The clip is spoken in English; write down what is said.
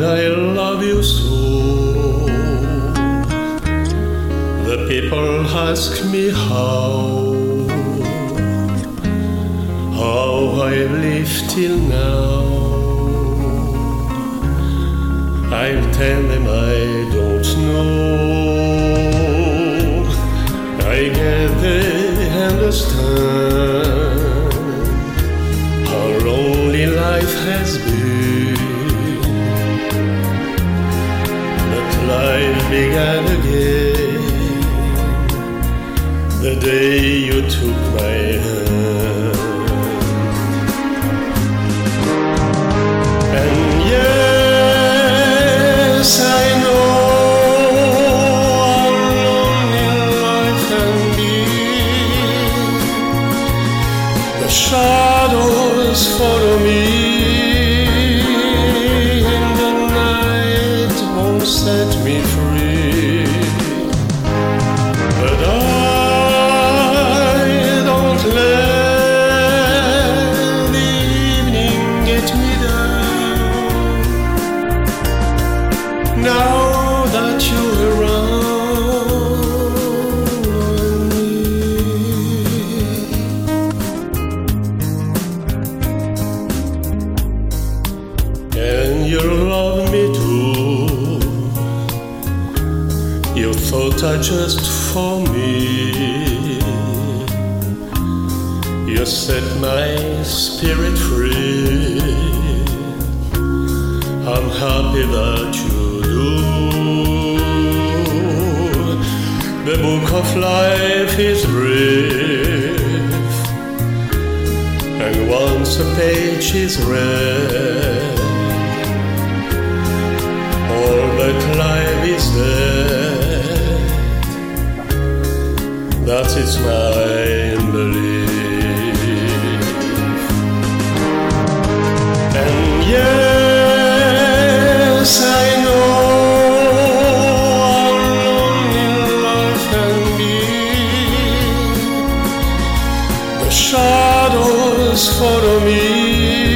love you so. The people ask me how, how I've lived till now. I'll tell them I don't know. Began again the day you took my hand. And yes, I know how lonely life can be. The shadows follow me, Just for me. You set my spirit free. I'm happy that you do. The book of life is brief. And once a page is read, all that life is Is my belief. And yes, I know how lonely life can be. The shadows follow me.